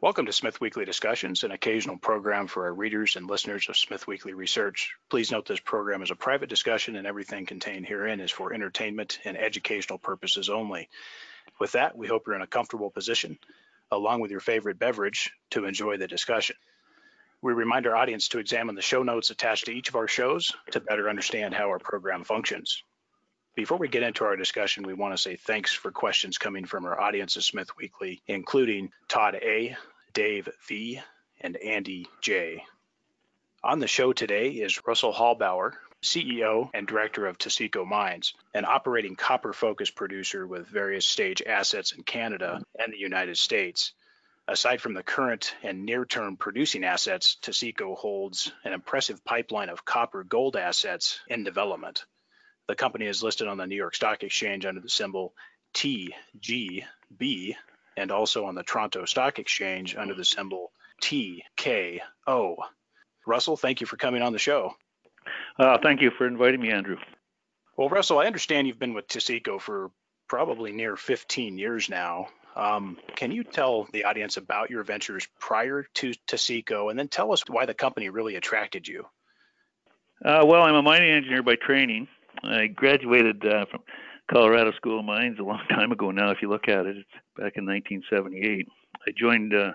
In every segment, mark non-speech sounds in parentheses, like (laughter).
Welcome to Smith Weekly Discussions, an occasional program for our readers and listeners of Smith Weekly Research. Please note this program is a private discussion and everything contained herein is for entertainment and educational purposes only. With that, we hope you're in a comfortable position, along with your favorite beverage, to enjoy the discussion. We remind our audience to examine the show notes attached to each of our shows to better understand how our program functions. Before we get into our discussion, we want to say thanks for questions coming from our audience of Smith Weekly, including Todd A., Dave V., and Andy J. On the show today is Russell Hallbauer, CEO and Director of Taseko Mines, an operating copper focused producer with various stage assets in Canada and the United States. Aside from the current and near term producing assets, Taseko holds an impressive pipeline of copper gold assets in development. The company is listed on the New York Stock Exchange under the symbol TGB and also on the Toronto Stock Exchange under the symbol TKO. Russell, thank you for coming on the show. Uh, thank you for inviting me, Andrew. Well, Russell, I understand you've been with Taseko for probably near 15 years now. Um, can you tell the audience about your ventures prior to Taseko and then tell us why the company really attracted you? Uh, well, I'm a mining engineer by training. I graduated uh, from Colorado School of Mines a long (laughs) time ago now. If you look at it, it's back in 1978. I joined uh,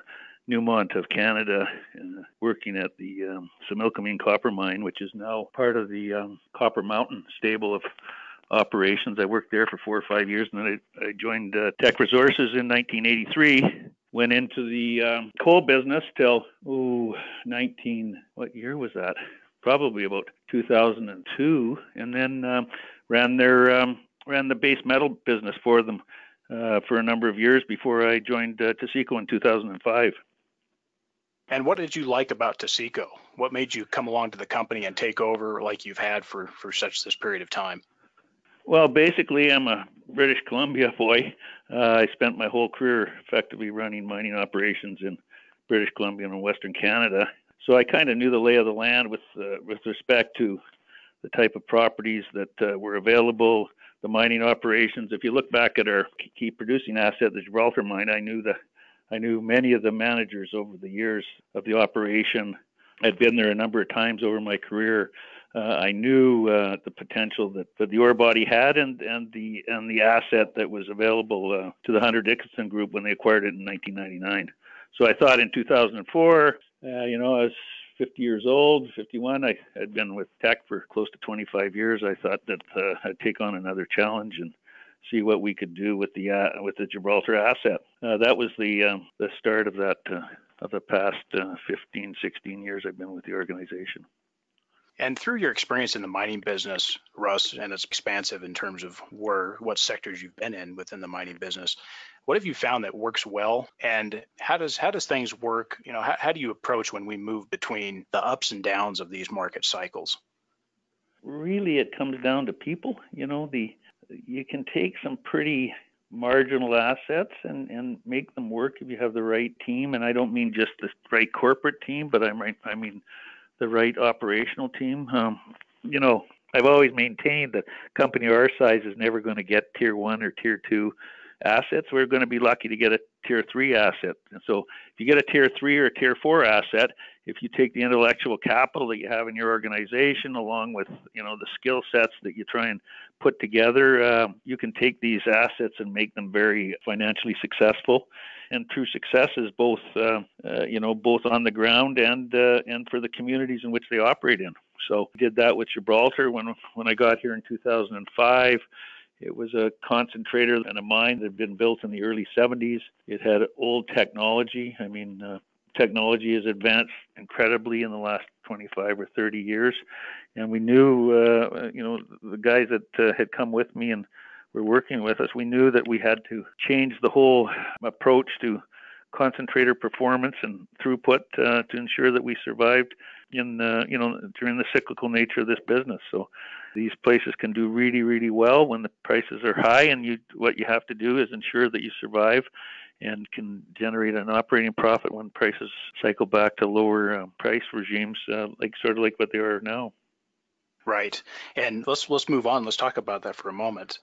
Newmont of Canada, uh, working at the um, Similkameen copper mine, which is now part of the um, Copper Mountain stable of operations. I worked there for four or five years, and then I, I joined uh, Teck Resources in 1983. Went into the um, coal business till oh, 19. What year was that? Probably about 2002, and then um, ran their um, ran the base metal business for them uh, for a number of years before I joined uh, Taseko in 2005. And what did you like about Taseko? What made you come along to the company and take over like you've had for, for such this period of time? Well, basically, I'm a British Columbia boy. Uh, I spent my whole career effectively running mining operations in British Columbia and Western Canada so I kind of knew the lay of the land with uh, with respect to the type of properties that uh, were available, the mining operations. If you look back at our key producing asset, the Gibraltar mine, I knew the I knew many of the managers over the years of the operation. I'd been there a number of times over my career. Uh, I knew uh, the potential that, that the ore body had and, and the and the asset that was available uh, to the Hunter Dickinson Group when they acquired it in 1999. So I thought in 2004 uh, you know, I was 50 years old, 51. I had been with Teck for close to 25 years. I thought that uh, I'd take on another challenge and see what we could do with the uh, with the Gibraltar asset. Uh, that was the um, the start of that uh, of the past uh, 15, 16 years I've been with the organization. And through your experience in the mining business, Russ, and it's expansive in terms of where what sectors you've been in within the mining business, what have you found that works well, and how does how does things work? You know, how, how do you approach when we move between the ups and downs of these market cycles? Really, it comes down to people. You know, the you can take some pretty marginal assets and and make them work if you have the right team. And I don't mean just the right corporate team, but I'm right. I mean the right operational team. Um, you know, I've always maintained that company our size is never going to get tier one or tier two assets, we're going to be lucky to get a tier three asset. And so if you get a tier three or a tier four asset, if you take the intellectual capital that you have in your organization along with you know the skill sets that you try and put together, uh, you can take these assets and make them very financially successful. And true success is both uh, uh, you know both on the ground and uh, and for the communities in which they operate in. So I did that with Gibraltar when when I got here in 2005. It was a concentrator and a mine that had been built in the early 70s. It had old technology. I mean, uh, technology has advanced incredibly in the last 25 or 30 years, and we knew, uh, you know, the guys that uh, had come with me and were working with us, we knew that we had to change the whole approach to concentrator performance and throughput uh, to ensure that we survived in uh, you know during the cyclical nature of this business. So these places can do really really well when the prices are high, and you what you have to do is ensure that you survive and can generate an operating profit when prices cycle back to lower uh, price regimes, uh, like sort of like what they are now. Right. And let's let's move on. Let's talk about that for a moment.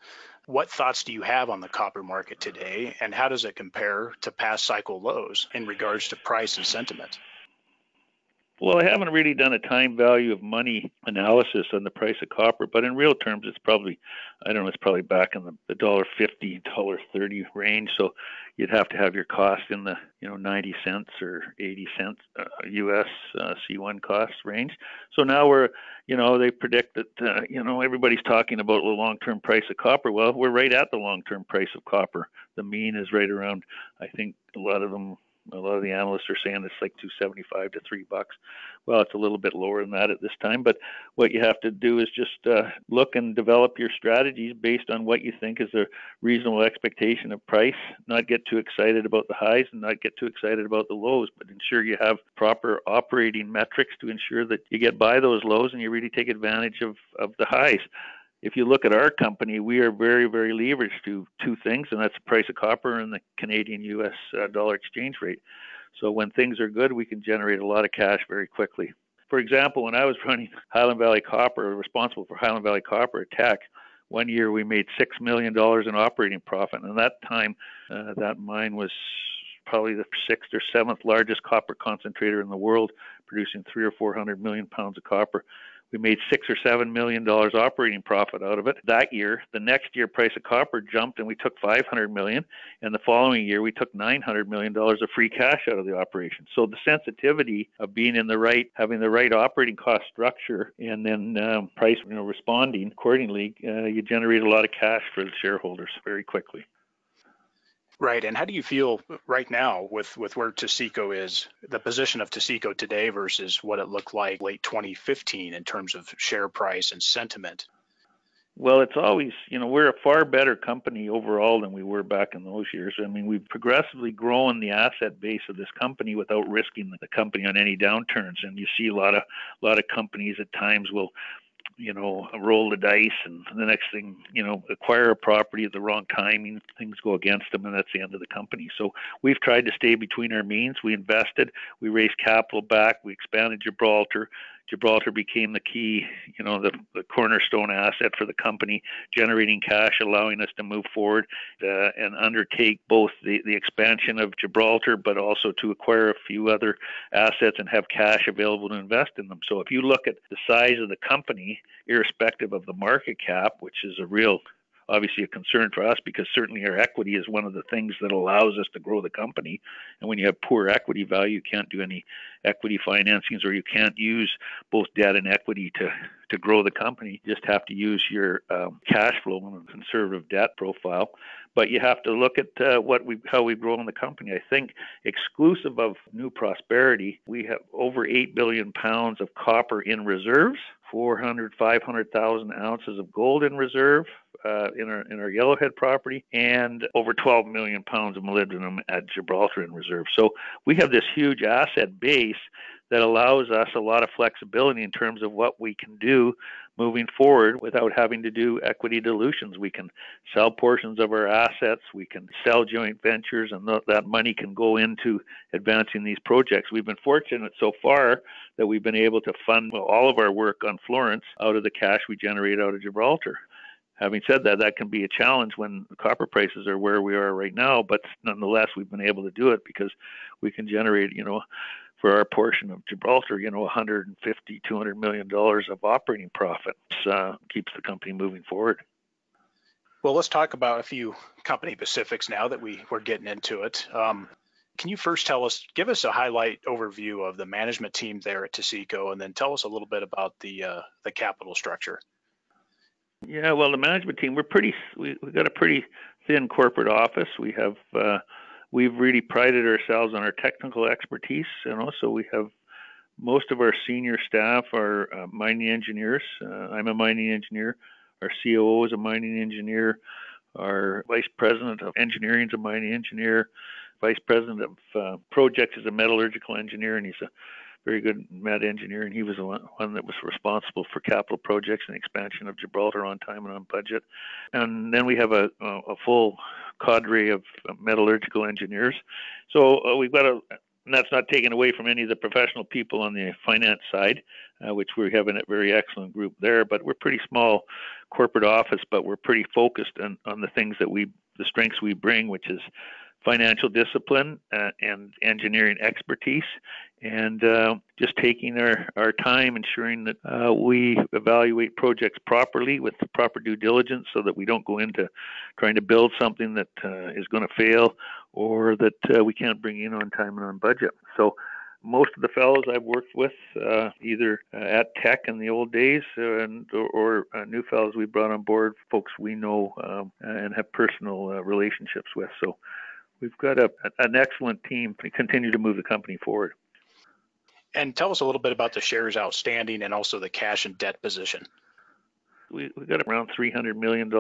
What thoughts do you have on the copper market today, and how does it compare to past cycle lows in regards to price and sentiment? Well, I haven't really done a time value of money analysis on the price of copper, but in real terms, it's probably, I don't know, it's probably back in the dollar fifty, dollar thirty range. So you'd have to have your cost in the, you know, 90 cents or 80 cents uh, U.S. Uh, C1 cost range. So now we're, you know, they predict that, uh, you know, everybody's talking about the long-term price of copper. Well, we're right at the long-term price of copper. The mean is right around, I think, a lot of them a lot of the analysts are saying it's like 275 to 3 bucks. Well, it's a little bit lower than that at this time, but what you have to do is just uh, look and develop your strategies based on what you think is a reasonable expectation of price. Not get too excited about the highs and not get too excited about the lows, but ensure you have proper operating metrics to ensure that you get by those lows and you really take advantage of, of the highs if you look at our company, we are very, very leveraged to two things, and that's the price of copper and the Canadian US uh, dollar exchange rate. So when things are good, we can generate a lot of cash very quickly. For example, when I was (laughs) running Highland Valley Copper, responsible for Highland Valley Copper Teck, one year we made six million dollars in operating profit, and at that time, uh, that mine was probably the sixth or seventh largest copper concentrator in the world, producing three or four hundred million pounds of copper. We made six or seven million dollars operating profit out of it that year. The next year, price of copper jumped, and we took 500 million. And the following year, we took 900 million dollars of free cash out of the operation. So the sensitivity of being in the right, having the right operating cost structure, and then um, price, you know, responding accordingly, uh, you generate a lot of cash for the shareholders very quickly. Right. And how do you feel right now with, with where Taseko is, the position of Taseko today versus what it looked like late 2015 in terms of share price and sentiment? Well, it's always, you know, we're a far better company overall than we were back in those years. I mean, we've progressively grown the asset base of this company without risking the company on any downturns. And you see a lot of a lot of companies at times will you know, roll the dice, and the next thing, you know, acquire a property at the wrong timing, things go against them, and that's the end of the company. So we've tried to stay between our means. We invested, we raised capital back, we expanded Gibraltar, Gibraltar became the key, you know, the, the cornerstone asset for the company, generating cash, allowing us to move forward uh, and undertake both the, the expansion of Gibraltar, but also to acquire a few other assets and have cash available to invest in them. So if you look at the size of the company, irrespective of the market cap, which is a real obviously a concern for us because certainly our equity is one of the things that allows us to grow the company. And when you have poor equity value, you can't do any equity financings or you can't use both debt and equity to, to grow the company. You just have to use your um, cash flow and a conservative debt profile. But you have to look at uh, what we how we've grown the company. I think exclusive of New Prosperity, we have over 8 billion pounds of copper in reserves 400, 500,000 ounces of gold in reserve uh, in our in our Yellowhead property, and over 12 million pounds of molybdenum at Gibraltar in reserve. So we have this huge asset base that allows us a lot of flexibility in terms of what we can do moving forward without having to do equity dilutions. We can sell portions of our assets, we can sell joint ventures, and th- that money can go into advancing these projects. We've been fortunate so far that we've been able to fund all of our work on Florence out of the cash we generate out of Gibraltar. Having said that, that can be a challenge when copper prices are where we are right now, but nonetheless, we've been able to do it because we can generate, you know, for our portion of Gibraltar, you know, 150, 200 million dollars of operating profits uh, keeps the company moving forward. Well, let's talk about a few company specifics now that we we're getting into it. Um, can you first tell us, give us a highlight overview of the management team there at Taseko, and then tell us a little bit about the uh, the capital structure? Yeah, well, the management team we're pretty we we got a pretty thin corporate office. We have uh, we've really prided ourselves on our technical expertise, and also we have most of our senior staff are uh, mining engineers. Uh, I'm a mining engineer. Our COO is a mining engineer. Our vice president of engineering is a mining engineer. Vice president of uh, projects is a metallurgical engineer, and he's a very good met engineer, and he was the one, that was responsible for capital projects and expansion of Gibraltar on time and on budget. And then we have a, a full cadre of metallurgical engineers. So uh, we've got a and that's not taken away from any of the professional people on the finance side, uh, which we have a very excellent group there. But we're pretty small corporate office, but we're pretty focused on, on the things that we, the strengths we bring, which is financial discipline uh, and engineering expertise, and uh, just taking our, our time, ensuring that uh, we evaluate projects properly with the proper due diligence so that we don't go into trying to build something that uh, is going to fail or that uh, we can't bring in on time and on budget. So most of the fellows I've worked with, uh, either uh, at Teck in the old days, uh, and or, or uh, new fellows we brought on board, folks we know um, and have personal relationships with. So we've got a, an excellent team to continue to move the company forward. And tell us a little bit about the shares outstanding and also the cash and debt position. We, we got around $300 million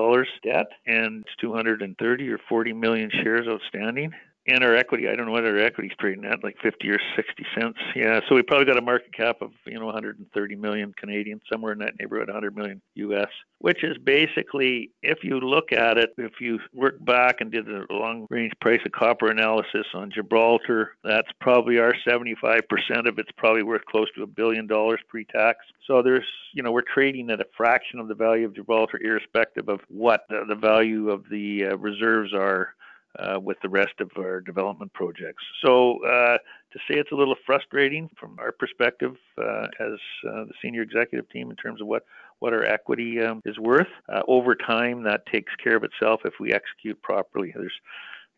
debt and 230 or 40 million shares outstanding and our equity, I don't know what our equity's trading at, like 50 or 60 cents. Yeah, so we probably got a market cap of, you know, 130 million Canadian, somewhere in that neighborhood, 100 million US, which is basically, if you look at it, if you work back and did a long range price of copper analysis on Gibraltar, that's probably our 75% of it's probably worth close to a billion dollars pre tax. So there's, you know, we're trading at a fraction of the value of Gibraltar, irrespective of what the, the value of the uh, reserves are uh, with the rest of our development projects. So uh, to say it's a little frustrating from our perspective uh, as uh, the senior executive team in terms of what what our equity um, is worth. Uh, over time, that takes care of itself if we execute properly. There's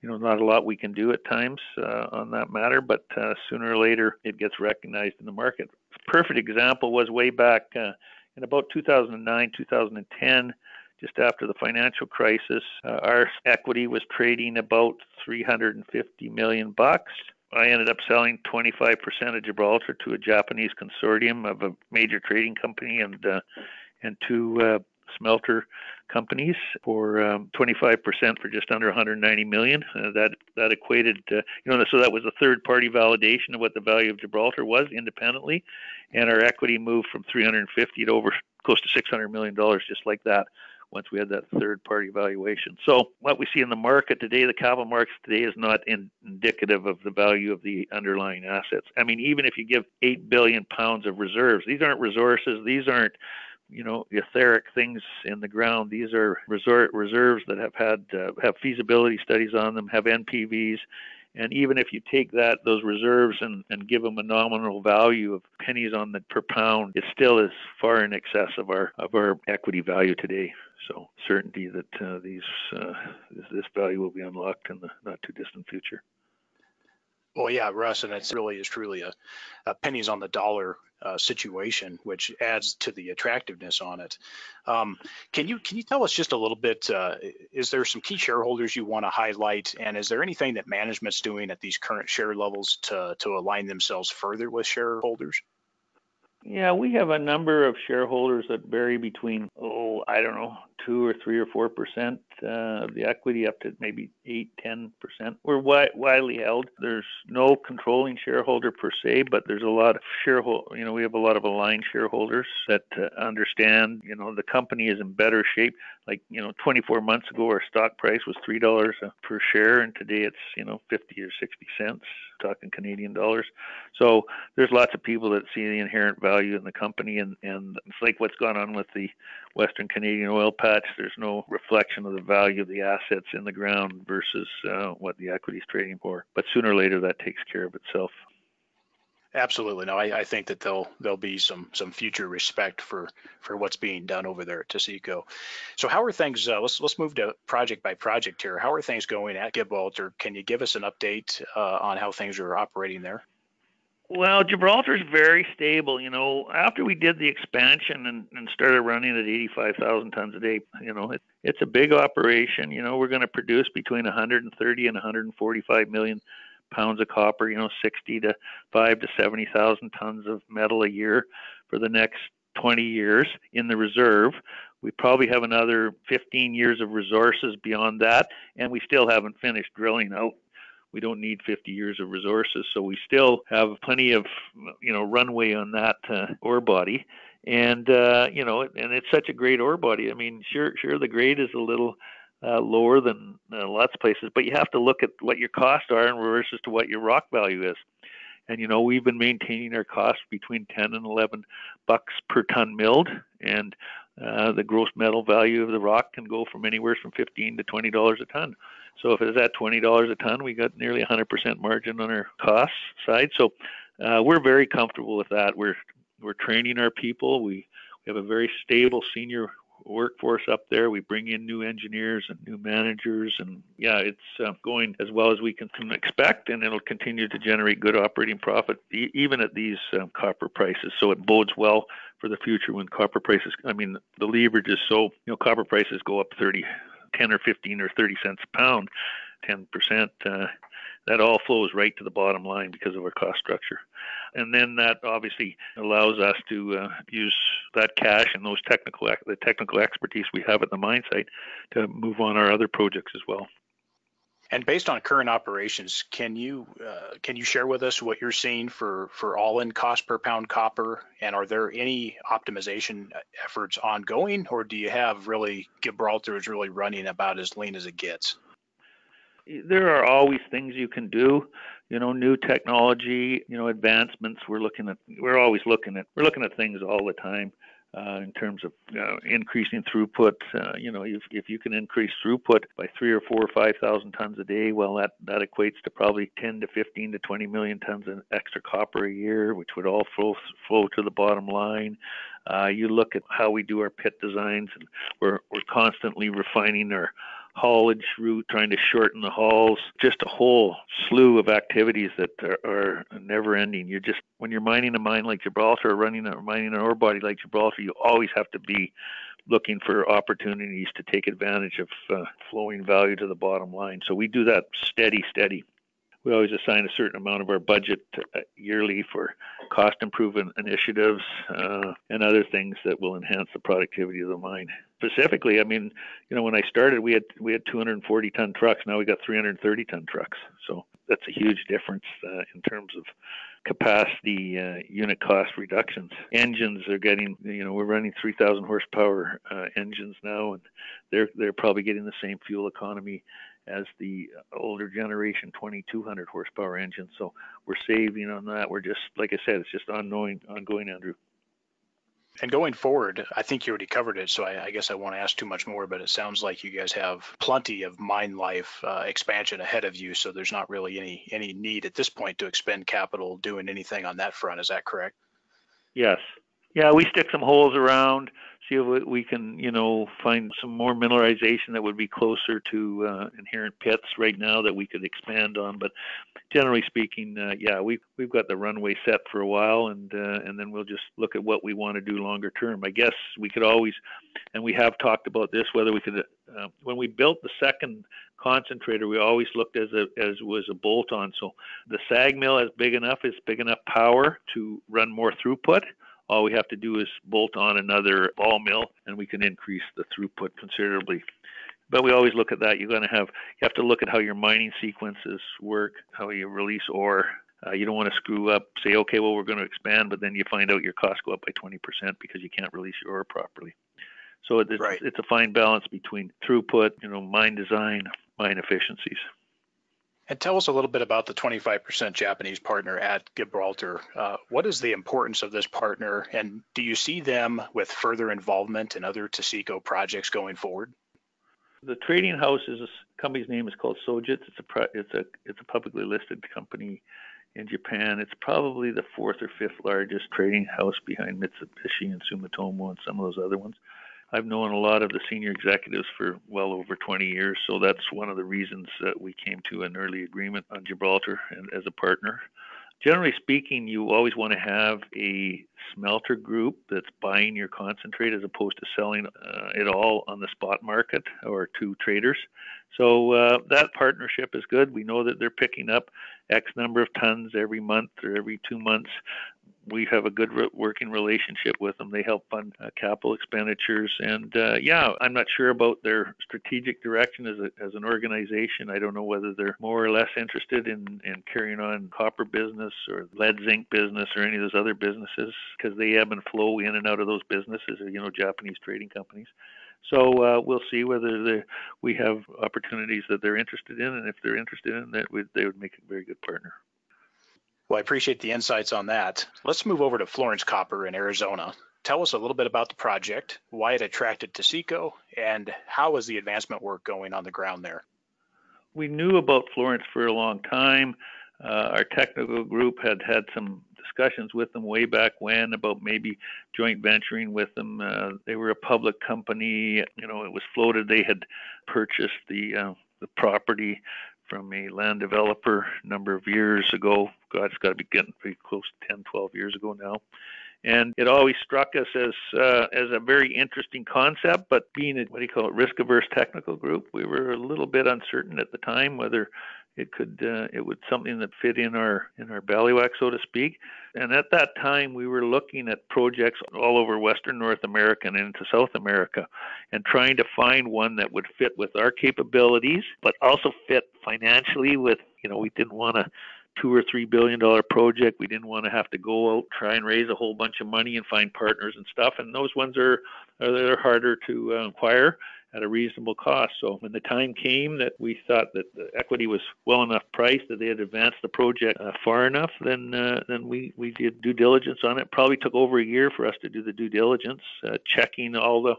you know, not a lot we can do at times uh, on that matter, but sooner or later it gets recognized in the market. Perfect example was way back in about 2009, 2010 just after the financial crisis, uh, our (laughs) equity was trading about 350 million bucks. I ended up selling 25% of Gibraltar to a Japanese consortium of a major trading company and uh, and two uh, smelter companies for um, 25% for just under 190 million. Uh, that that equated, uh, you know, so that was a third-party validation of what the value of Gibraltar was independently, and our equity moved from 350 to over close to 600 million dollars just like that once we had that third party valuation. So what we see in the market today, the capital markets today is not in, indicative of the value of the underlying assets. I mean, even if you give 8 billion pounds of reserves, these aren't resources, these aren't you know etheric things in the ground these are resort reserves that have had uh, have feasibility studies on them have npvs and even if you take that those reserves and, and give them a nominal value of pennies on the per pound, it still is far in excess of our of our equity value today. So certainty that uh, these uh, this value will be unlocked in the not too distant future. Well, yeah, Russ, and it really is truly a, a pennies on the dollar uh, situation, which adds to the attractiveness on it. Um, can you can you tell us just a little bit? Uh, is there some key shareholders you want to highlight, and is there anything that management's doing at these current share levels to to align themselves further with shareholders? Yeah, we have a number of shareholders that vary between, oh, I don't know, two or three or four percent uh, of the equity up to maybe eight, ten percent. We're wi- widely held. There's no controlling shareholder per se, but there's a lot of shareholder. You know, we have a lot of aligned shareholders that uh, understand. You know, the company is in better shape. Like you know, 24 months ago, our stock price was three dollars per share, and today it's you know 50 or 60 cents talking Canadian dollars. So there's lots of people that see the inherent value in the company, and and it's like what's gone on with the Western Canadian oil patch. There's no reflection of the value of the assets in the ground versus uh, what the equity is trading for. But sooner or later, that takes care of itself. Absolutely. No, I, I, think that there'll there'll be some some future respect for for what's being done over there at Taseko. So how are things? Uh, let's let's move to project by project here. How are things going at Gibraltar? Can you give us an update uh, on how things are operating there? Well, Gibraltar's very stable. You know, after we did the expansion and, and started running at 85,000 tons a day, you know, it, it's a big operation. You know, we're going to produce between 130 and 145 million pounds of copper, you know, 60 to 5 to 70,000 tons of metal a year for the next 20 years in the reserve. We probably have another 15 years of resources beyond that, and we still haven't finished drilling out. We don't need 50 years of resources, so we still have plenty of, you know, runway on that uh, ore body. And uh, you know, and it's such a great ore body. I mean, sure, sure, the grade is a little uh, lower than uh, lots of places, but you have to look at what your costs are and versus to what your rock value is. And you know, we've been maintaining our costs between 10 and 11 bucks per ton milled, and uh, the gross metal value of the rock can go from anywhere from 15 to 20 dollars a ton. So if it's at 20 dollars a ton, we got nearly 100% margin on our cost side. So uh, we're very comfortable with that. We're we're training our people. We we have a very stable senior workforce up there. We bring in new engineers and new managers, and yeah, it's uh, going as well as we can, can, expect, and it'll continue to generate good operating profit e- even at these um, copper prices. So it bodes well for the future when copper prices. I mean, the leverage is so you know copper prices go up 30, 10 or 15 or 30 cents a pound, 10 percent. Uh, that all flows right to the bottom line because of our cost structure. And then that obviously allows us to uh, use that cash and those technical the technical expertise we have at the mine site to move on our other projects as well. And based on current operations, can you uh, can you share with us what you're seeing for for all-in cost per pound copper? And are there any optimization efforts ongoing, or do you have really Gibraltar is really running about as lean as it gets? there are always things you can do you know new technology you know advancements we're looking at we're always looking at we're looking at things all the time uh, in terms of uh, increasing throughput. Uh, you know, if, if you can increase throughput by three or four or five thousand tons a day, well, that that equates to probably 10 to 15 to 20 million tons of extra copper a year, which would all flow flow to the bottom line. Uh, you look at how we do our pit designs, and we're we're constantly refining our haulage route, trying to shorten the hauls, just a whole slew of activities that are, are never ending. You're just, when you're mining a mine like Gibraltar or running a, mining an ore body like Gibraltar, you always have to be looking for opportunities to take advantage of uh, flowing value to the bottom line. So we do that steady, steady we always assign a certain amount of our budget uh, yearly for cost improvement initiatives uh, and other things that will enhance the productivity of the mine. Specifically, I mean, you know, when I started, we had we had 240 ton trucks. Now we got 330 ton trucks. So that's a huge difference uh, in terms of capacity uh, unit cost reductions. Engines are getting, you know, we're running 3,000 horsepower uh, engines now, and they're they're probably getting the same fuel economy as the older generation 2200 horsepower engine. So we're saving on that. We're just, like I said, it's just ongoing, ongoing, Andrew. And going forward, I think you already covered it, so I, I, guess I won't ask too much more. But it sounds like you guys have plenty of mine life uh, expansion ahead of you, so there's not really any any need at this point to expend capital doing anything on that front. Is that correct? Yes. Yeah, we stick some holes around see if we can, you know, find some more mineralization that would be closer to uh, inherent pits right now that we could expand on. But generally speaking, uh, yeah, we we've got the runway set for a while, and uh, and then we'll just look at what we want to do longer term. I guess we could always, and we have talked about this, whether we could. Uh, when we built the second concentrator, we always looked as a as was a bolt on. So the SAG mill is big enough, it's big enough power to run more throughput all we have to do is bolt on another ball mill and we can increase the throughput considerably. But we always look at that. You're going to have you have to look at how your mining sequences work, how you release ore. Uh, you don't want to screw up. Say, okay, well we're going to expand, but then you find out your costs go up by 20% because you can't release your ore properly. So it's, right. it's a fine balance between throughput, you know, mine design, mine efficiencies. And tell us a little bit about the 25% Japanese partner at Gibraltar. Uh, what is the importance of this partner, and do you see them with further involvement in other Taseko projects going forward? The trading house is a company's name is called Sojitz. It's a it's a it's a publicly listed company in Japan. It's probably the fourth or fifth largest trading house behind Mitsubishi and Sumitomo and some of those other ones. I've known a lot of the senior executives for well over 20 years, so that's one of the reasons that we came to an early agreement on Gibraltar and as a partner. Generally speaking, you always want to have a smelter group that's buying your concentrate as opposed to selling uh, it all on the spot market or to traders. So uh, that partnership is good. We know that they're picking up X number of tons every month or every two months we have a good re- working relationship with them. They help fund uh, capital expenditures, and uh, yeah, I'm not sure about their strategic direction as a, as an organization. I don't know whether they're more or less interested in in carrying on copper business or lead zinc business or any of those other businesses because they ebb and flow in and out of those businesses. You know, Japanese trading companies. So uh, we'll see whether the, we have opportunities that they're interested in, and if they're interested in that, they would make a very good partner. Well, I appreciate the insights on that. Let's move over to Florence Copper in Arizona. Tell us a little bit about the project, why it attracted Taseko, and how is the advancement work going on the ground there? We knew about Florence for a long time. Uh, our technical group had had some discussions with them way back when about maybe joint venturing with them. Uh, they were a public company. You know, it was floated. They had purchased the uh, the property from a land developer a number of years ago. God, it's got to be getting pretty close to 10, 12 years ago now. And it always struck us as uh, as a very interesting concept, but being a what do you call it risk averse technical group, we were a little bit uncertain at the time whether it could uh, it would something that fit in our in our ballywhack so to speak. And at that time we were looking at projects all over western north america and into south america and trying to find one that would fit with our capabilities but also fit financially with you know we didn't want to two or three billion dollar project. We didn't want to have to go out try and raise a whole bunch of money and find partners and stuff. And those ones are are they're harder to uh, acquire at a reasonable cost. So when the time came that we thought that the equity was well enough priced that they had advanced the project uh, far enough, then uh, then we we did due diligence on it. Probably took over a year for us to do the due diligence, uh, checking all the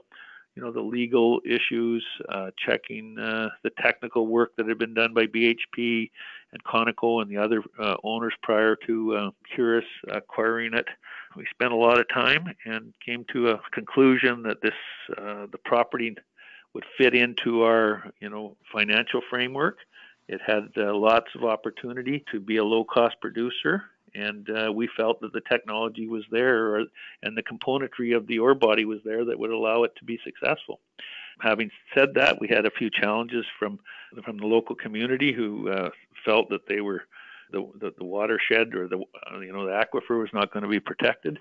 you know the legal issues, uh, checking uh, the technical work that had been done by BHP and Conoco and the other uh, owners prior to uh, Curis acquiring it. We spent a lot of time and came to a conclusion that this uh, the property would fit into our you know financial framework. It had uh, lots of opportunity to be a low cost producer, and uh, we felt that the technology was there, or, and the componentry of the ore body was there that would allow it to be successful. Having said that, we had a few challenges from from the local community who uh, felt that they were the, the, the watershed or the uh, you know the aquifer was not going to be protected.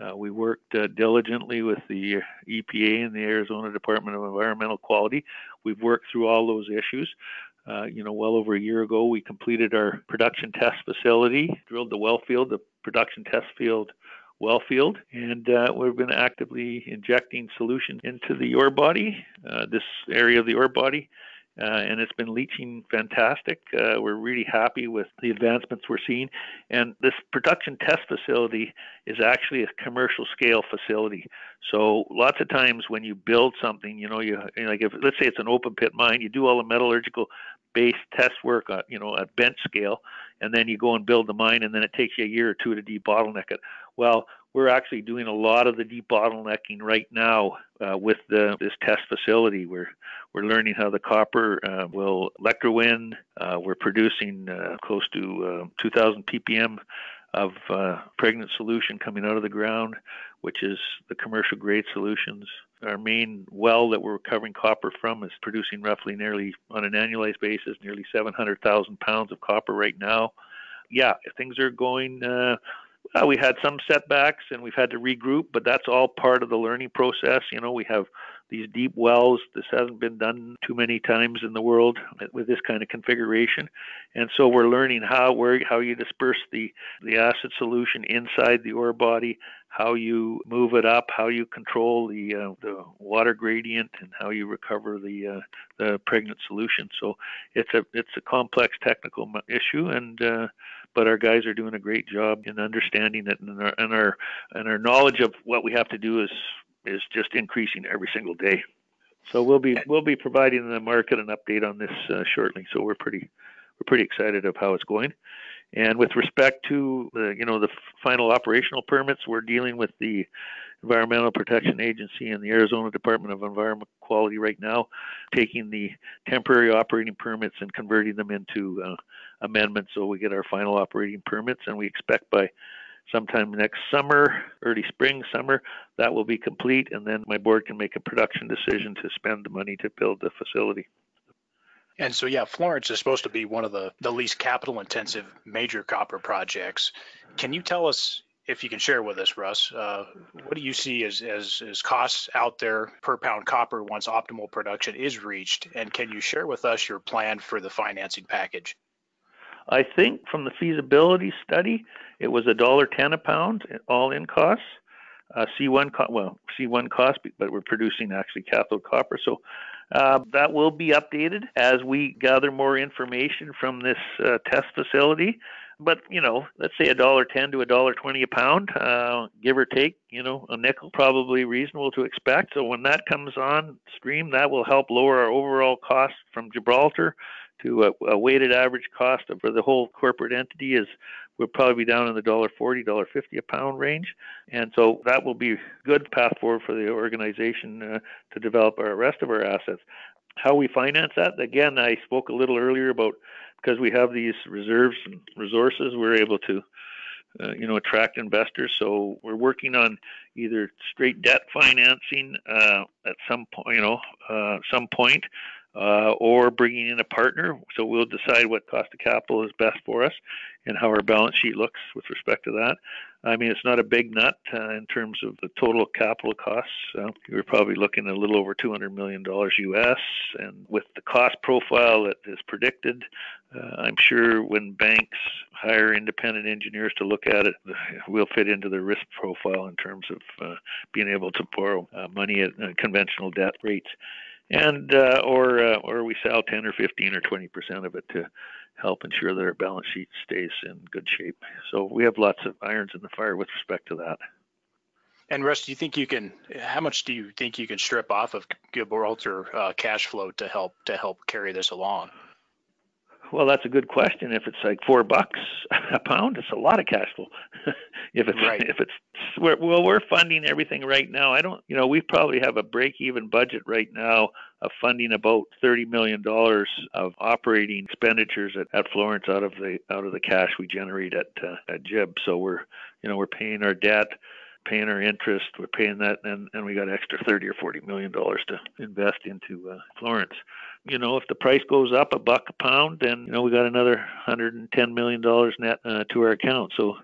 Uh, we worked uh, diligently with the EPA and the Arizona Department of Environmental Quality. We've worked through all those issues. Uh, you know, well over a year ago, we completed our production test facility, drilled the well field, the production test field well field, and uh, we've been actively injecting solution into the ore body, uh, this area of the ore body, uh, and it's been leaching fantastic. Uh, we're really happy with the advancements we're seeing. And this production test facility is actually a commercial scale facility. So lots of times when you build something, you know, you, like if let's say it's an open pit mine, you do all the metallurgical based test work, on, you know, at bench scale, and then you go and build the mine, and then it takes you a year or two to debottleneck it. Well, we're actually doing a lot of the debottlenecking right now uh, with the, this test facility. We're we're learning how the copper uh, will electrowin. Uh, we're producing uh, close to uh, 2,000 ppm of uh, pregnant solution coming out of the ground, which is the commercial grade solutions. Our main well that we're recovering copper from is producing roughly nearly on an annualized basis nearly 700,000 pounds of copper right now. Yeah, things are going uh, we had some setbacks and we've had to regroup, but that's all part of the learning process. You know, we have these deep wells. This hasn't been done too many times in the world with this kind of configuration, and so we're learning how where how you disperse the the acid solution inside the ore body, how you move it up, how you control the uh, the water gradient, and how you recover the uh, the pregnant solution. So it's a it's a complex technical issue, and uh, but our guys are doing a great job in understanding it, and our and our and our knowledge of what we have to do is is just increasing every single day. So we'll be we'll be providing the market an update on this uh, shortly. So we're pretty we're pretty excited of how it's going. And with respect to the you know the final operational permits, we're dealing with the Environmental Protection Agency and the Arizona Department of Environmental Quality right now, taking the temporary operating permits and converting them into uh, amendments so we get our final operating permits. And we expect by sometime next summer, early spring, summer, that will be complete. And then my board can make a production decision to spend the money to build the facility. And so, yeah, Florence is supposed to be one of the, the least capital intensive major copper projects. Can you tell us if you can share with us, Russ, uh, what do you see as, as, as costs out there per pound copper once optimal production is reached? And can you share with us your plan for the financing package? I think from the feasibility study, it was a dollar ten a pound, all in costs. Uh, C1 co- well C1 cost, but we're producing actually cathode copper, so Uh, that will be updated as we gather more information from this uh, test facility. But you know, let's say a dollar ten to a dollar twenty a pound, uh, give or take. You know, a nickel probably reasonable to expect. So when that comes on stream, that will help lower our overall cost from Gibraltar to a, a weighted average cost for the whole corporate entity is we'll probably be down in the dollar forty, dollar fifty a pound range, and so that will be a good path forward for the organization uh, to develop our rest of our assets. How we finance that? Again, I spoke a little earlier about because we have these reserves and resources, we're able to. Uh, you know, attract investors. So we're working on either straight debt financing uh, at some point, you know, uh, some point, uh, or bringing in a partner. So we'll decide what cost of capital is best for us and how our balance sheet looks with respect to that. I mean, it's not a big nut uh, in terms of the total capital costs. Uh, we're probably looking at a little over $200 million US. And with the cost profile that is predicted, uh, I'm sure when banks hire independent engineers to look at it, we'll fit into the risk profile in terms of uh, being able to borrow uh, money at uh, conventional debt rates and uh, or uh, or we sell 10 or 15 or 20 percent of it to help ensure that our balance sheet stays in good shape. So we have lots of irons in the fire with respect to that. And Russ, do you think you can? How much do you think you can strip off of Gibraltar uh, cash flow to help to help carry this along? Well, that's a good question. If it's like four bucks a pound, it's a lot of cash flow. (laughs) if it's right. if it's we're, well, we're funding everything right now. I don't, you know, we probably have a break-even budget right now of funding about thirty million dollars of operating expenditures at, at Florence out of the out of the cash we generate at uh, at Gib. So we're, you know, we're paying our debt paying our interest. We're paying that, and, and we got extra thirty or forty million dollars to invest into uh, Florence. You know, if the price goes up a buck a pound, then you know we got another hundred and ten million dollars net uh, to our account. So.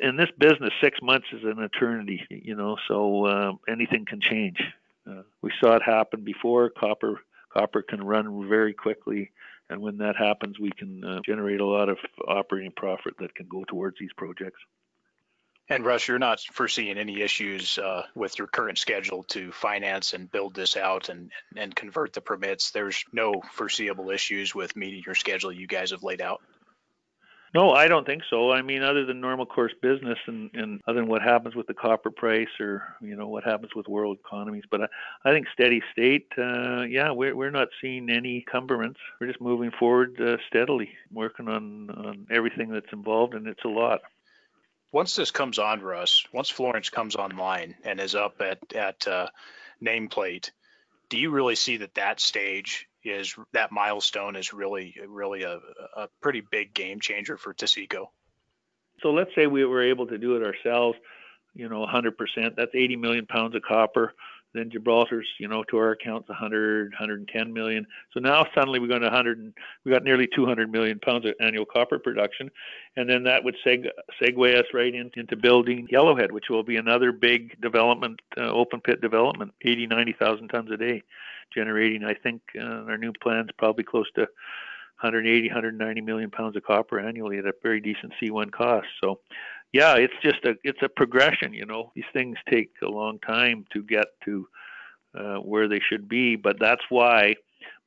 In this business, six months is an eternity, you know. So uh, anything can change. Uh, we saw it happen before. Copper, copper can run very quickly, and when that happens, we can uh, generate a lot of operating profit that can go towards these projects. And Russ, you're not foreseeing any issues uh, with your current schedule to finance and build this out and, and convert the permits. There's no foreseeable issues with meeting your schedule you guys have laid out. No, I don't think so. I mean, other than normal course business and, and other than what happens with the copper price or you know what happens with world economies, but I, I think steady state. Uh, yeah, we're we're not seeing any cumbrance. We're just moving forward uh, steadily, working on on everything that's involved, and it's a lot once this comes on, Russ, once Florence comes online and is up at at uh, nameplate, do you really see that that stage is that milestone is really really a, a pretty big game changer for Taseko? So let's say we were able to do it ourselves, you know, 100%. That's 80 million pounds of copper. Then Gibraltar's, you know, to our accounts 100, 110 million. So now suddenly we got 100, and we got nearly 200 million pounds of annual copper production, and then that would seg, segue us right in, into building Yellowhead, which will be another big development, uh, open pit development, 80, 90,000 tons a day, generating, I think, uh, our new plans probably close to 180, 190 million pounds of copper annually at a very decent C1 cost. So yeah, it's just a it's a progression. You know, these things take a long time to get to uh, where they should be, but that's why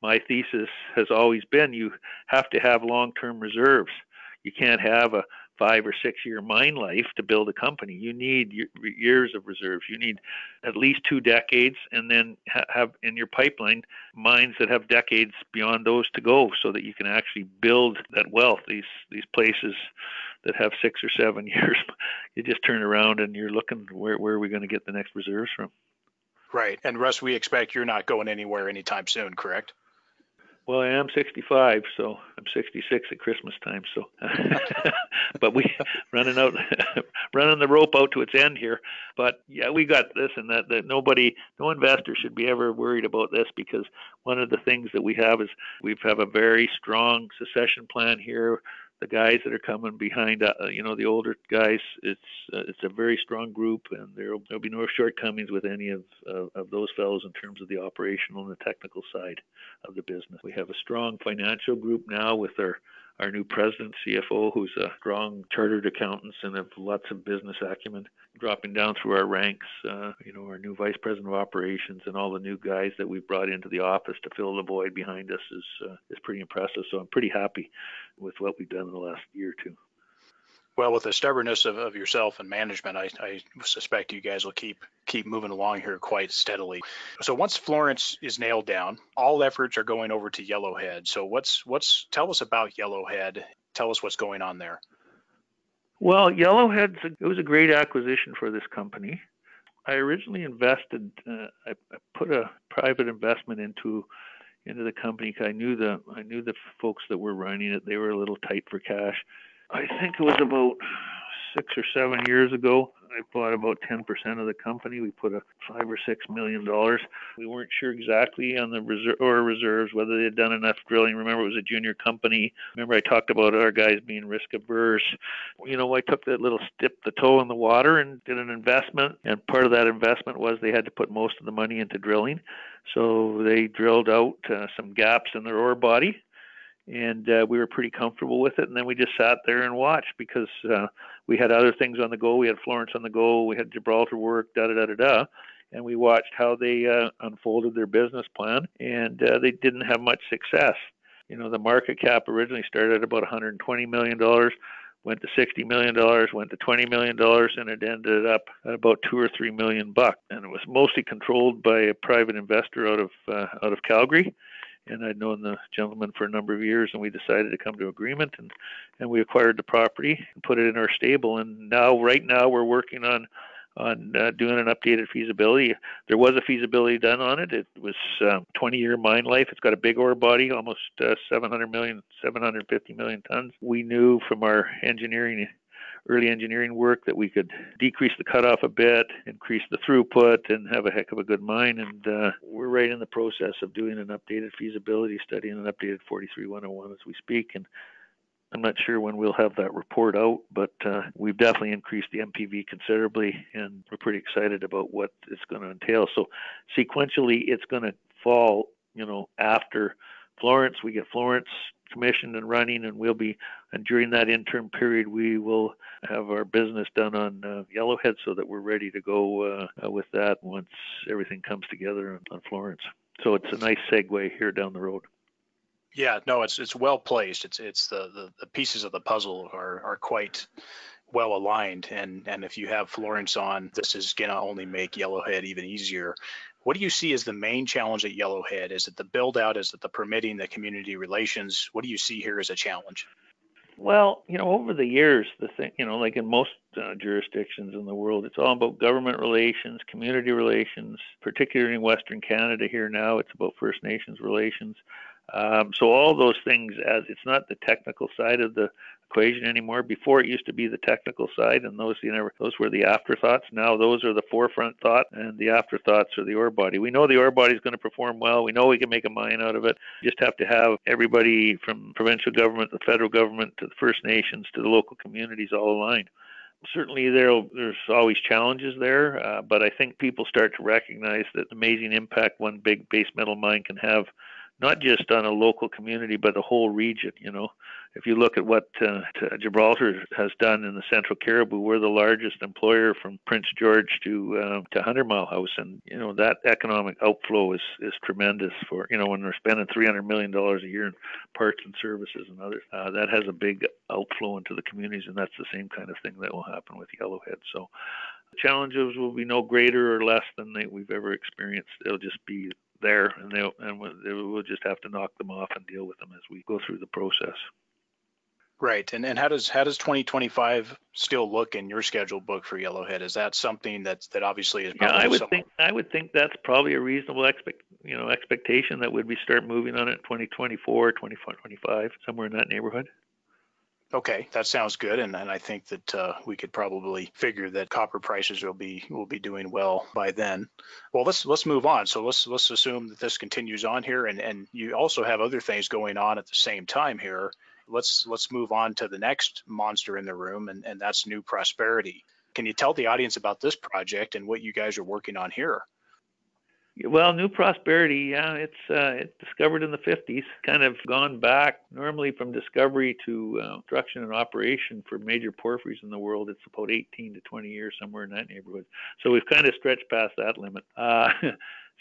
my thesis has always been you have to have long-term reserves. You can't have a five or six year mine life to build a company. You need years of reserves. You need at least two decades, and then have in your pipeline mines that have decades beyond those to go, so that you can actually build that wealth. These these places that have six or seven (laughs) years, you just turn around and you're looking where where are we going to get the next reserves from? Right. And Russ, we expect you're not going anywhere anytime soon, correct? Well, I am 65, so I'm 66 at Christmas time. So, (laughs) but we running out, (laughs) running the rope out to its end here. But yeah, we got this and that. That nobody, no investor should be ever worried about this because one of the things that we have is we have a very strong succession plan here the guys that are coming behind, uh, you know, the older guys, it's uh, it's a very strong group, and there'll there'll be no shortcomings with any of uh, of those fellows in terms of the operational and the technical side of the business. We have a strong financial group now with our our new president, CFO, who's a strong chartered accountant and have lots of business acumen, dropping down through our ranks. Uh, you know, our new vice president of operations and all the new guys that we've brought into the office to fill the void behind us is uh, is pretty impressive. So I'm pretty happy with what we've done in the last year or two. Well, with the stubbornness of, of yourself and management, I, I suspect you guys will keep keep moving along here quite steadily. So once Florence is nailed down, all efforts are going over to Yellowhead. So what's what's tell us about Yellowhead? Tell us what's going on there. Well, Yellowhead's a, it was a great acquisition for this company. I originally invested. Uh, I, I put a private investment into into the company because I knew the I knew the folks that were running it. They were a little tight for cash I think it was about six or seven years ago. I bought about 10% of the company. We put a five or six million dollars. We weren't sure exactly on the reserve or reserves whether they had done enough drilling. Remember, it was a junior company. Remember, I talked about our guys being risk averse. You know, I took that little dip the toe in the water and did an investment. And part of that investment was they had to put most of the money into drilling. So they drilled out uh, some gaps in their ore body and uh, we were pretty comfortable with it. And then we just sat there and watched because uh, we had other things on the go. We had Florence on the go. We had Gibraltar work. Da da da da da. And we watched how they uh, unfolded their business plan, and uh, they didn't have much success. You know, the market cap originally started at about 120 million dollars, went to 60 million dollars, went to 20 million dollars, and it ended up at about two or three million bucks. And it was mostly controlled by a private investor out of uh, out of Calgary and I'd known the gentleman for a number of years, and we decided to come to agreement, and and we acquired the property and put it in our stable, and now right now we're working on on uh, doing an updated feasibility. There was a feasibility done on it. It was um, 20 year mine life. It's got a big ore body, almost uh, 700 million, 750 million tons. We knew from our engineering early engineering work that we could decrease the cutoff a bit, increase the throughput, and have a heck of a good mine. And uh, we're right in the process of doing an updated feasibility study and an updated 43101 as we speak. And I'm not sure when we'll have that report out, but uh, we've definitely increased the NPV considerably, and we're pretty excited about what it's going to entail. So, sequentially, it's going to fall, you know, after Florence. We get Florence commissioned and running, and we'll be and during that interim period, we will have our business done on uh, Yellowhead so that we're ready to go uh, uh, with that once everything comes together on, Florence. So it's a nice segue here down the road. Yeah, no, it's it's well placed. It's it's the, the, the pieces of the puzzle are are quite well aligned and and if you have Florence on, this is gonna only make Yellowhead even easier. What do you see as the main challenge at Yellowhead? Is it the build out? Is it the permitting, the community relations? What do you see here as a challenge? Well, you know, over the years, the thing, you know, like in most uh, jurisdictions in the world, it's all about government relations, community relations, particularly in Western Canada here now, it's about First Nations relations. Um, so all those things, as it's not the technical side of the equation anymore. Before it used to be the technical side, and those you know those were the afterthoughts. Now those are the forefront thought, and the afterthoughts are the ore body. We know the ore body is going to perform well. We know we can make a mine out of it. You just have to have everybody from provincial government, the federal government, to the First Nations, to the local communities all aligned certainly there there's always challenges there, uh, but I think people start to recognize that the amazing impact one big base metal mine can have not just on a local community, but the whole region. You know, if you look at what uh, Gibraltar has done in the Central Cariboo, we're the largest employer from Prince George to uh, to Hundred Mile House, and you know that economic outflow is is tremendous. For you know when they're spending 300 million dollars a year in parts and services and others, uh, that has a big outflow into the communities, and that's the same kind of thing that will happen with Yellowhead. So the challenges will be no greater or less than they, we've ever experienced. They'll just be there, and they and we'll just have to knock them off and deal with them as we go through the process. Right, and and how does how does 2025 still look in your schedule book for Yellowhead? Is that something that's that obviously is? Yeah, I would think I would think that's probably a reasonable expect you know expectation that would we start moving on it 2024, 2025, somewhere in that neighborhood. Okay, that sounds good, and, and I think that uh, we could probably figure that copper prices will be will be doing well by then. Well, let's let's move on. So let's let's assume that this continues on here, and and you also have other things going on at the same time here. Let's let's move on to the next monster in the room, and and that's New Prosperity. Can you tell the audience about this project and what you guys are working on here? Well, New Prosperity, yeah, it's uh, it's discovered in the 50s, kind of gone back normally from discovery to uh, construction and operation for major porphyries in the world. It's about 18 to 20 years, somewhere in that neighborhood. So we've kind of stretched past that limit. Uh, (laughs)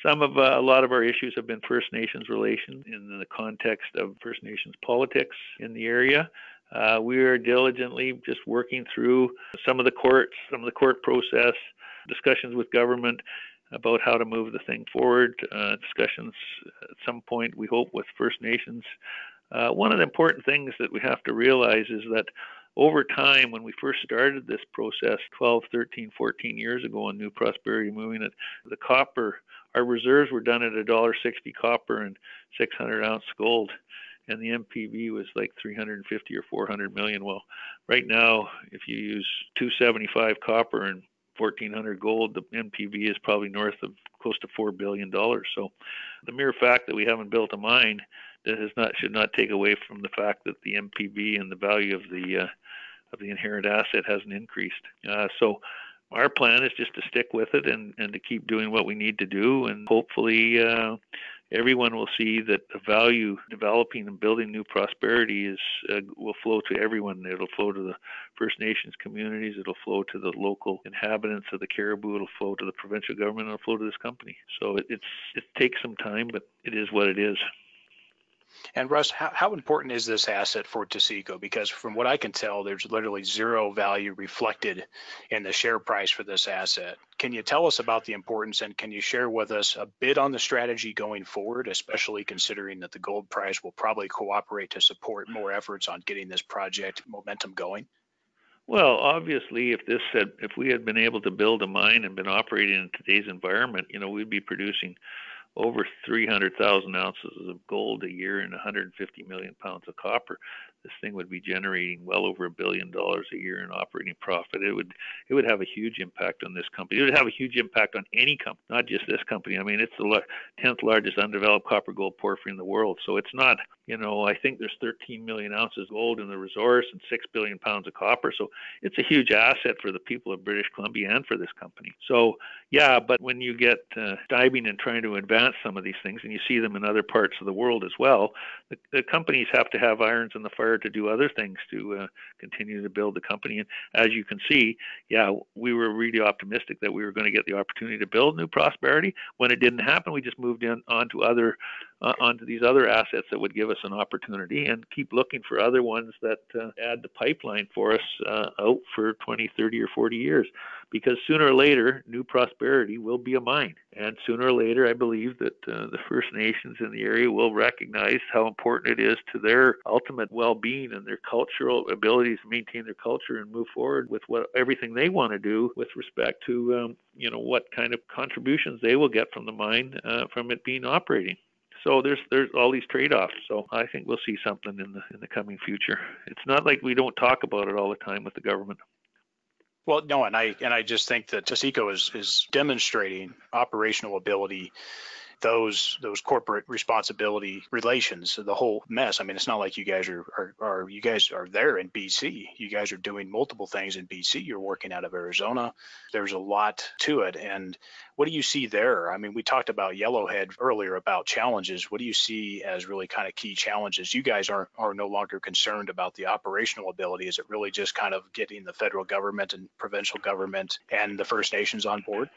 some of uh, a lot of our issues have been First Nations relations in the context of First Nations politics in the area. Uh, we are diligently just working through some of the courts, some of the court process, discussions with government about how to move the thing forward, uh, discussions at some point, we hope, with First Nations. Uh, one of the important things that we have to realize is that over time, when we first started this process 12, 13, 14 years ago on New Prosperity moving the copper, our reserves were done at $1.60 copper and 600 ounce gold and the NPV was like 350 or 400 million. Well, right now, if you use 275 copper and 1400 gold, the NPV is probably north of close to four billion dollars. So, the mere fact that we haven't built a mine that has not should not take away from the fact that the NPV and the value of the uh, of the inherent asset hasn't increased. Uh, so our plan is just to stick with it and, and to keep doing what we need to do and hopefully uh, everyone will see that the value developing and building new prosperity is uh, will flow to everyone. It'll flow to the First Nations communities. It'll flow to the local inhabitants of the Cariboo. It'll flow to the provincial government. It'll flow to this company. So it, it's it takes some time, but it is what it is. And Russ, how, how important is this asset for Taseko? Because from what I can tell, there's literally zero value reflected in the share price for this asset. Can you tell us about the importance and can you share with us a bit on the strategy going forward, especially considering that the gold price will probably cooperate to support more efforts on getting this project momentum going? Well, obviously, if this had, if we had been able to build a mine and been operating in today's environment, you know, we'd be producing over 300,000 ounces of gold a year and 150 million pounds of copper this thing would be generating well over a billion dollars a year in operating profit. It would it would have a huge impact on this company. It would have a huge impact on any company, not just this company. I mean, it's the tenth largest undeveloped copper gold porphyry in the world. So it's not, you know, I think there's 13 million ounces of gold in the resource and six billion pounds of copper. So it's a huge asset for the people of British Columbia and for this company. So yeah, but when you get uh, diving and trying to advance some of these things, and you see them in other parts of the world as well, the, the companies have to have irons in the fire to do other things to uh, continue to build the company. And as you can see, yeah, we were really optimistic that we were going to get the opportunity to build New Prosperity. When it didn't happen, we just moved in on to other uh, onto these other assets that would give us an opportunity and keep looking for other ones that uh, add the pipeline for us uh, out for 20, 30, or 40 years. Because sooner or later, New Prosperity will be a mine. And sooner or later, I believe that uh, the First Nations in the area will recognize how important it is to their ultimate well being and their cultural abilities to maintain their culture and move forward with what everything they want to do with respect to um, you know what kind of contributions they will get from the mine uh, from it being operating. So there's there's all these trade-offs. So I think we'll see something in the in the coming future. It's not like we don't talk about it all the time with the government. Well, no, and I and I just think that Taseko is is demonstrating operational ability those those corporate responsibility relations, the whole mess. I mean, it's not like you guys are, are, are you guys are there in BC. You guys are doing multiple things in BC. You're working out of Arizona. There's a lot to it. And what do you see there? I mean, we talked about Yellowhead earlier about challenges. What do you see as really kind of key challenges? You guys are are no longer concerned about the operational ability. Is it really just kind of getting the federal government and provincial government and the First Nations on board?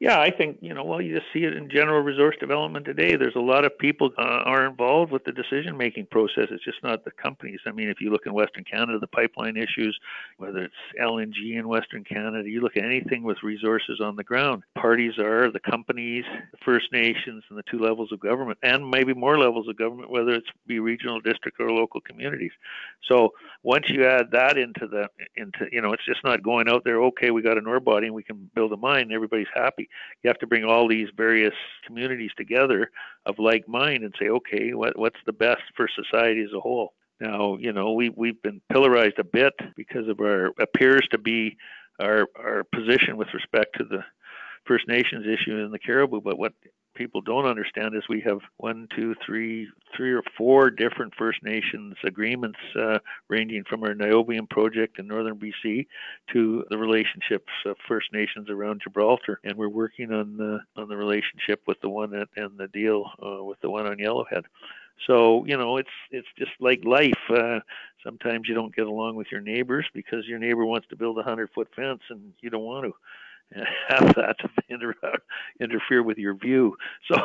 Yeah, I think you know. Well, you just see it in general resource development today. There's a lot of people uh, are involved with the decision-making process. It's just not the companies. I mean, if you look in Western Canada, the pipeline issues, whether it's LNG in Western Canada, you look at anything with resources on the ground. Parties are the companies, the First Nations, and the two levels of government, and maybe more levels of government, whether it's be regional, district, or local communities. So once you add that into the into you know, it's just not going out there. Okay, we got an ore body and we can build a mine. Everybody's happy you have to bring all these various communities together of like mind and say, okay, what, what's the best for society as a whole? Now, you know, we we've been pillarized a bit because of our appears to be our our position with respect to the First Nations issue in the Cariboo, but what people don't understand is we have one, two, three, three or four different First Nations agreements, uh, ranging from our niobium project in northern BC to the relationships of First Nations around Gibraltar, and we're working on the on the relationship with the one at, and the deal uh, with the one on Yellowhead. So you know, it's it's just like life. Uh, sometimes you don't get along with your neighbors because your neighbor wants to build a hundred foot fence and you don't want to (laughs) have that (laughs) inter- interfere with your view. So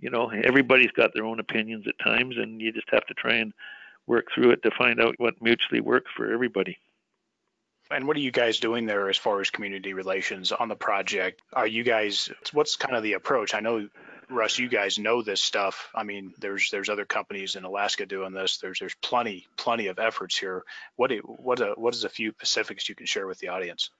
you know, everybody's got their own opinions at times, and you just have to try and work through it to find out what mutually works for everybody. And what are you guys doing there as far as community relations on the project? Are you guys, what's kind of the approach? I know Russ, you guys know this stuff. I mean, there's there's other companies in Alaska doing this. There's there's plenty plenty of efforts here. What what a, what is a few specifics you can share with the audience?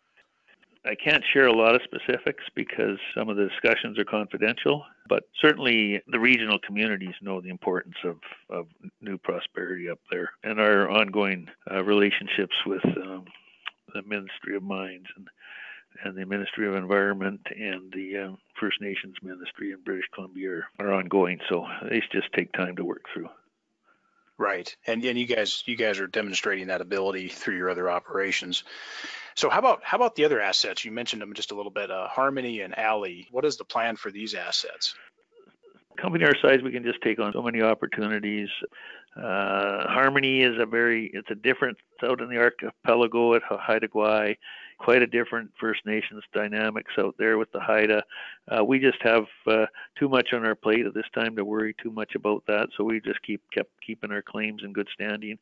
I can't share a lot of specifics because some of the discussions are confidential, but certainly the regional communities know the importance of, of new prosperity up there and our ongoing uh, relationships with um, the Ministry of Mines and and the Ministry of Environment and the uh, First Nations Ministry in British Columbia are, are ongoing. So they just take time to work through. Right, and and you guys you guys are demonstrating that ability through your other operations. So how about how about the other assets? You mentioned them just a little bit. Uh, Harmony and Aley. What is the plan for these assets? Company our size, we can just take on so many opportunities. Uh, Harmony is a very it's a different it's out in the archipelago at Haida Gwaii quite a different First Nations dynamics out there with the Haida. Uh, we just have uh, too much on our plate at this time to worry too much about that, so we just keep kept keeping our claims in good standing.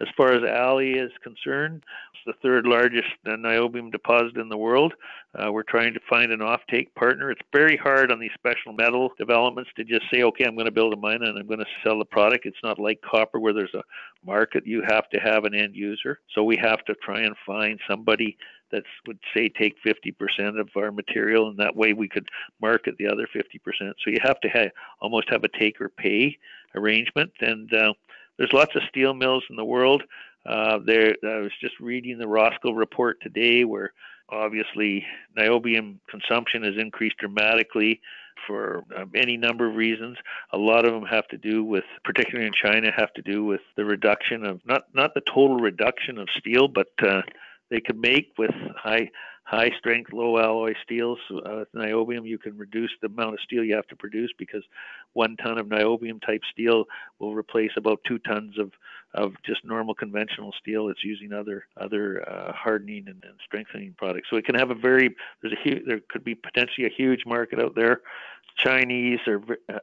As far as Aley is concerned, it's the third largest niobium deposit in the world. Uh, we're trying to find an offtake partner. It's very hard on these special metal developments to just say, okay, I'm going to build a mine and I'm going to sell the product. It's not like copper where there's a market. You have to have an end user. So we have to try and find somebody that would say take 50% of our material, and that way we could market the other 50%. So you have to have, almost have a take or pay arrangement. And uh, there's lots of steel mills in the world. Uh, there, I was just reading the Roskill report today, where obviously niobium consumption has increased dramatically for um, any number of reasons. A lot of them have to do with, particularly in China, have to do with the reduction of not not the total reduction of steel, but uh, they could make with high high strength low alloy steels uh, with niobium you can reduce the amount of steel you have to produce because one ton of niobium type steel will replace about two tons of of just normal conventional steel it's using other other uh, hardening and, and strengthening products so it can have a very there's a huge there could be potentially a huge market out there Chinese are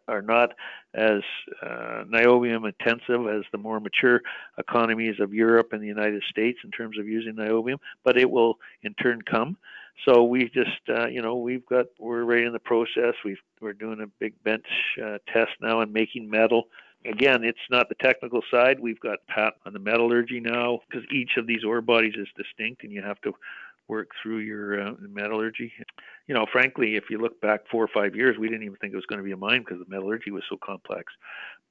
are not as uh, niobium intensive as the more mature economies of Europe and the United States in terms of using niobium, but it will in turn come. So we just, uh, you know, we've got we're right in the process. We've we're doing a big bench uh, test now and making metal. Again, it's not the technical side. We've got pat on the metallurgy now because each of these ore bodies is distinct, and you have to work through your uh, metallurgy. You know, frankly, if you look back four or five years, we didn't even think it was going to be a mine because the metallurgy was so complex.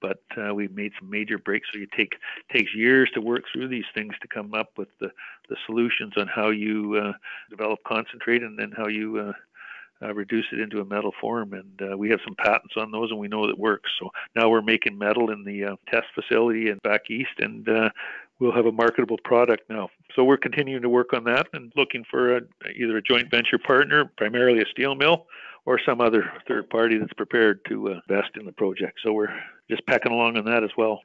But uh, we've made some major breaks. So you take takes years to work through these things to come up with the the solutions on how you uh, develop concentrate and then how you uh, reduce it into a metal form. And uh, we have some patents on those, and we know that works. So now we're making metal in the uh, test facility and back east, and uh, we'll have a marketable product now. So we're continuing to work on that and looking for a, either a joint venture partner, primarily a steel mill, or some other third party that's prepared to uh, invest in the project. So we're just pecking along on that as well.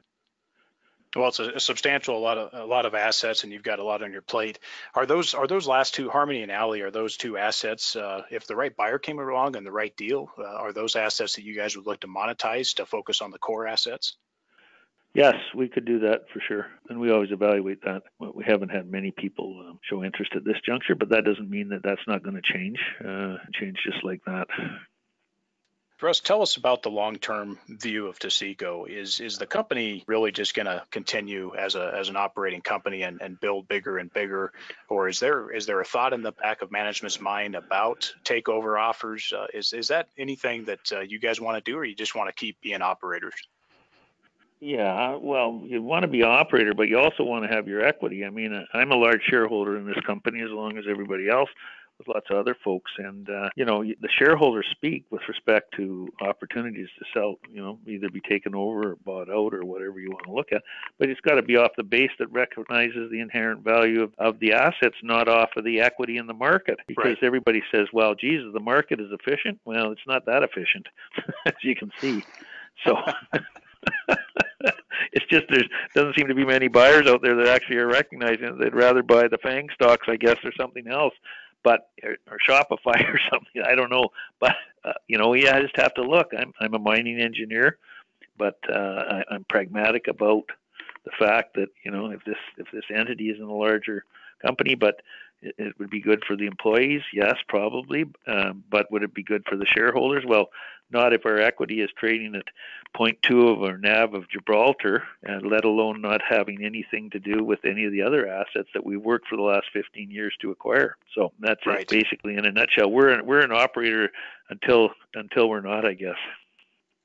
Well, it's a, a, substantial, a lot of a lot of assets, and you've got a lot on your plate. Are those are those last two, Harmony and Aley, are those two assets? Uh, if the right buyer came along and the right deal, uh, are those assets that you guys would look to monetize to focus on the core assets? Yes, we could do that for sure, and we always evaluate that. We haven't had many people um, show interest at this juncture, but that doesn't mean that that's not going to change. Uh, change just like that. Russ, tell us about the long-term view of Taseko. Is is the company really just going to continue as a as an operating company and, and build bigger and bigger, or is there is there a thought in the back of management's mind about takeover offers? Uh, is is that anything that uh, you guys want to do, or you just want to keep being operators? Yeah, well, you want to be operator, but you also want to have your equity. I mean, I'm a large shareholder in this company as long as everybody else with lots of other folks. And uh, you know, the shareholders speak with respect to opportunities to sell. You know, either be taken over or bought out or whatever you want to look at. But it's got to be off the base that recognizes the inherent value of, of the assets, not off of the equity in the market. Because right. everybody says, "Well, Jesus, the market is efficient." Well, it's not that efficient, (laughs) as you can see. So. (laughs) it's just there doesn't seem to be many buyers out there that actually are recognizing it. They'd rather buy the Fang stocks, I guess, or something else, but or, or Shopify (laughs) or something. I don't know, but uh, you know, yeah, I just have to look. I'm I'm a mining engineer, but uh, I, I'm pragmatic about the fact that you know if this if this entity is in a larger company, but it, would be good for the employees, yes, probably. Um, but would it be good for the shareholders? Well, not if our equity is trading at 0.2 of our NAV of Gibraltar, and let alone not having anything to do with any of the other assets that we've worked for the last 15 years to acquire. So that's right. it, basically in a nutshell. We're an, we're an operator until until we're not, I guess.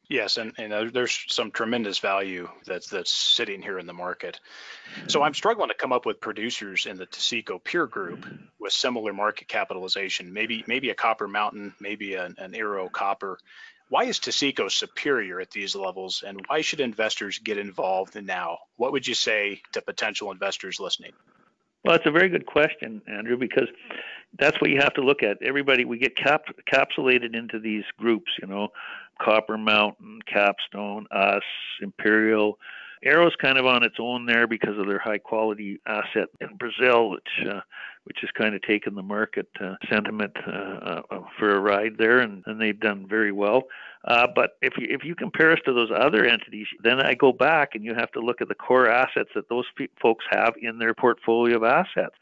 Yes, and, and uh, there's some tremendous value that's that's sitting here in the market. So I'm struggling to come up with producers in the Taseko peer group with similar market capitalization. Maybe maybe a Copper Mountain, maybe an, an Ero Copper. Why is Taseko superior at these levels, and why should investors get involved now? What would you say to potential investors listening? Well, it's a very good question, Andrew, because that's what you have to look at. Everybody, we get cap- capsulated into these groups, you know, Copper Mountain, Capstone, us, Imperial. Ero's kind of on its own there because of their high quality asset in Brazil, which uh, which has kind of taken the market uh, sentiment uh, uh, for a ride there, and, and they've done very well. Uh, but if you if you compare us to those other entities, then I go back and you have to look at the core assets that those folks have in their portfolio of assets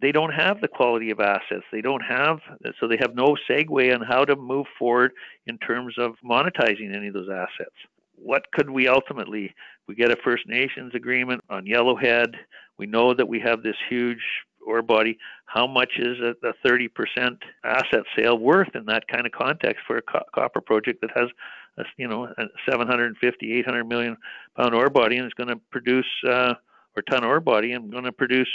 they don't have the quality of assets. They don't have, so they have no segue on how to move forward in terms of monetizing any of those assets. What could we ultimately? We get a First Nations agreement on Yellowhead. We know that we have this huge ore body. How much is a, a 30% asset sale worth in that kind of context for a co- copper project that has, a, you know, a 750, 800 million pound ore body and is going to produce, uh, or ton ore body and going to produce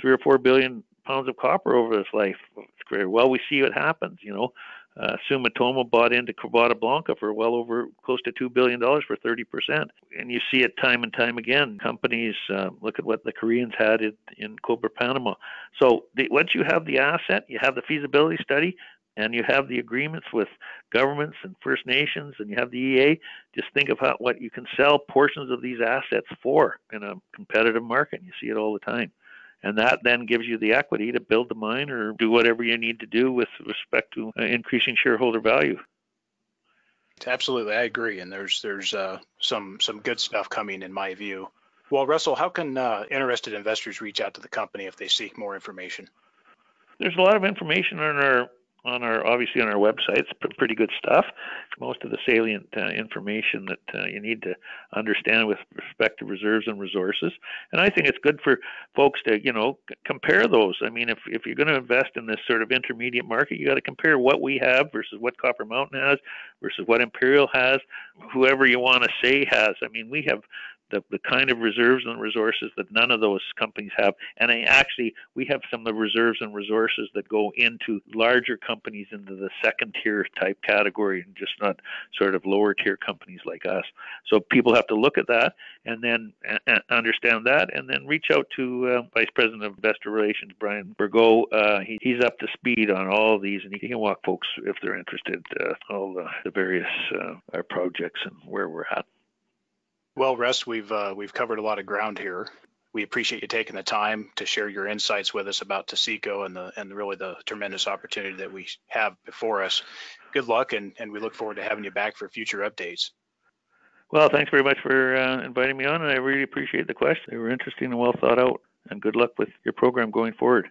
three or four billion pounds of copper over his life career. Well, we see what happens. You know, uh, Sumitomo bought into Quebrada Blanca for well over close to two billion dollars for 30 percent, and you see it time and time again. Companies uh, look at what the Koreans had in, in Cobre Panama. So the, once you have the asset, you have the feasibility study, and you have the agreements with governments and First Nations, and you have the EA. Just think of how, what you can sell portions of these assets for in a competitive market. You see it all the time and that then gives you the equity to build the mine or do whatever you need to do with respect to uh, increasing shareholder value. Absolutely, I agree, and there's there's uh, some some good stuff coming in my view. Well, Russell, how can uh, interested investors reach out to the company if they seek more information? There's a lot of information on our on our obviously on our website. It's pretty good stuff. Most of the salient uh, information that uh, you need to understand with respect to reserves and resources. And I think it's good for folks to you know c- compare those. I mean, if if you're going to invest in this sort of intermediate market, you got to compare what we have versus what Copper Mountain has versus what Imperial has, whoever you want to say has. I mean, we have the, the kind of reserves and resources that none of those companies have. And I actually, we have some of the reserves and resources that go into larger companies into the second tier type category and just not sort of lower tier companies like us. So people have to look at that and then uh, understand that and then reach out to uh, Vice President of Investor Relations, Brian Bergot. Uh, he, he's up to speed on all these and he can walk folks if they're interested, uh, all the, the various uh, our projects and where we're at. Well, Russ, we've uh, we've covered a lot of ground here. We appreciate you taking the time to share your insights with us about Taseko and the and really the tremendous opportunity that we have before us. Good luck, and, and we look forward to having you back for future updates. Well, thanks very much for uh, inviting me on, and I really appreciate the questions. They were interesting and well thought out. And good luck with your program going forward.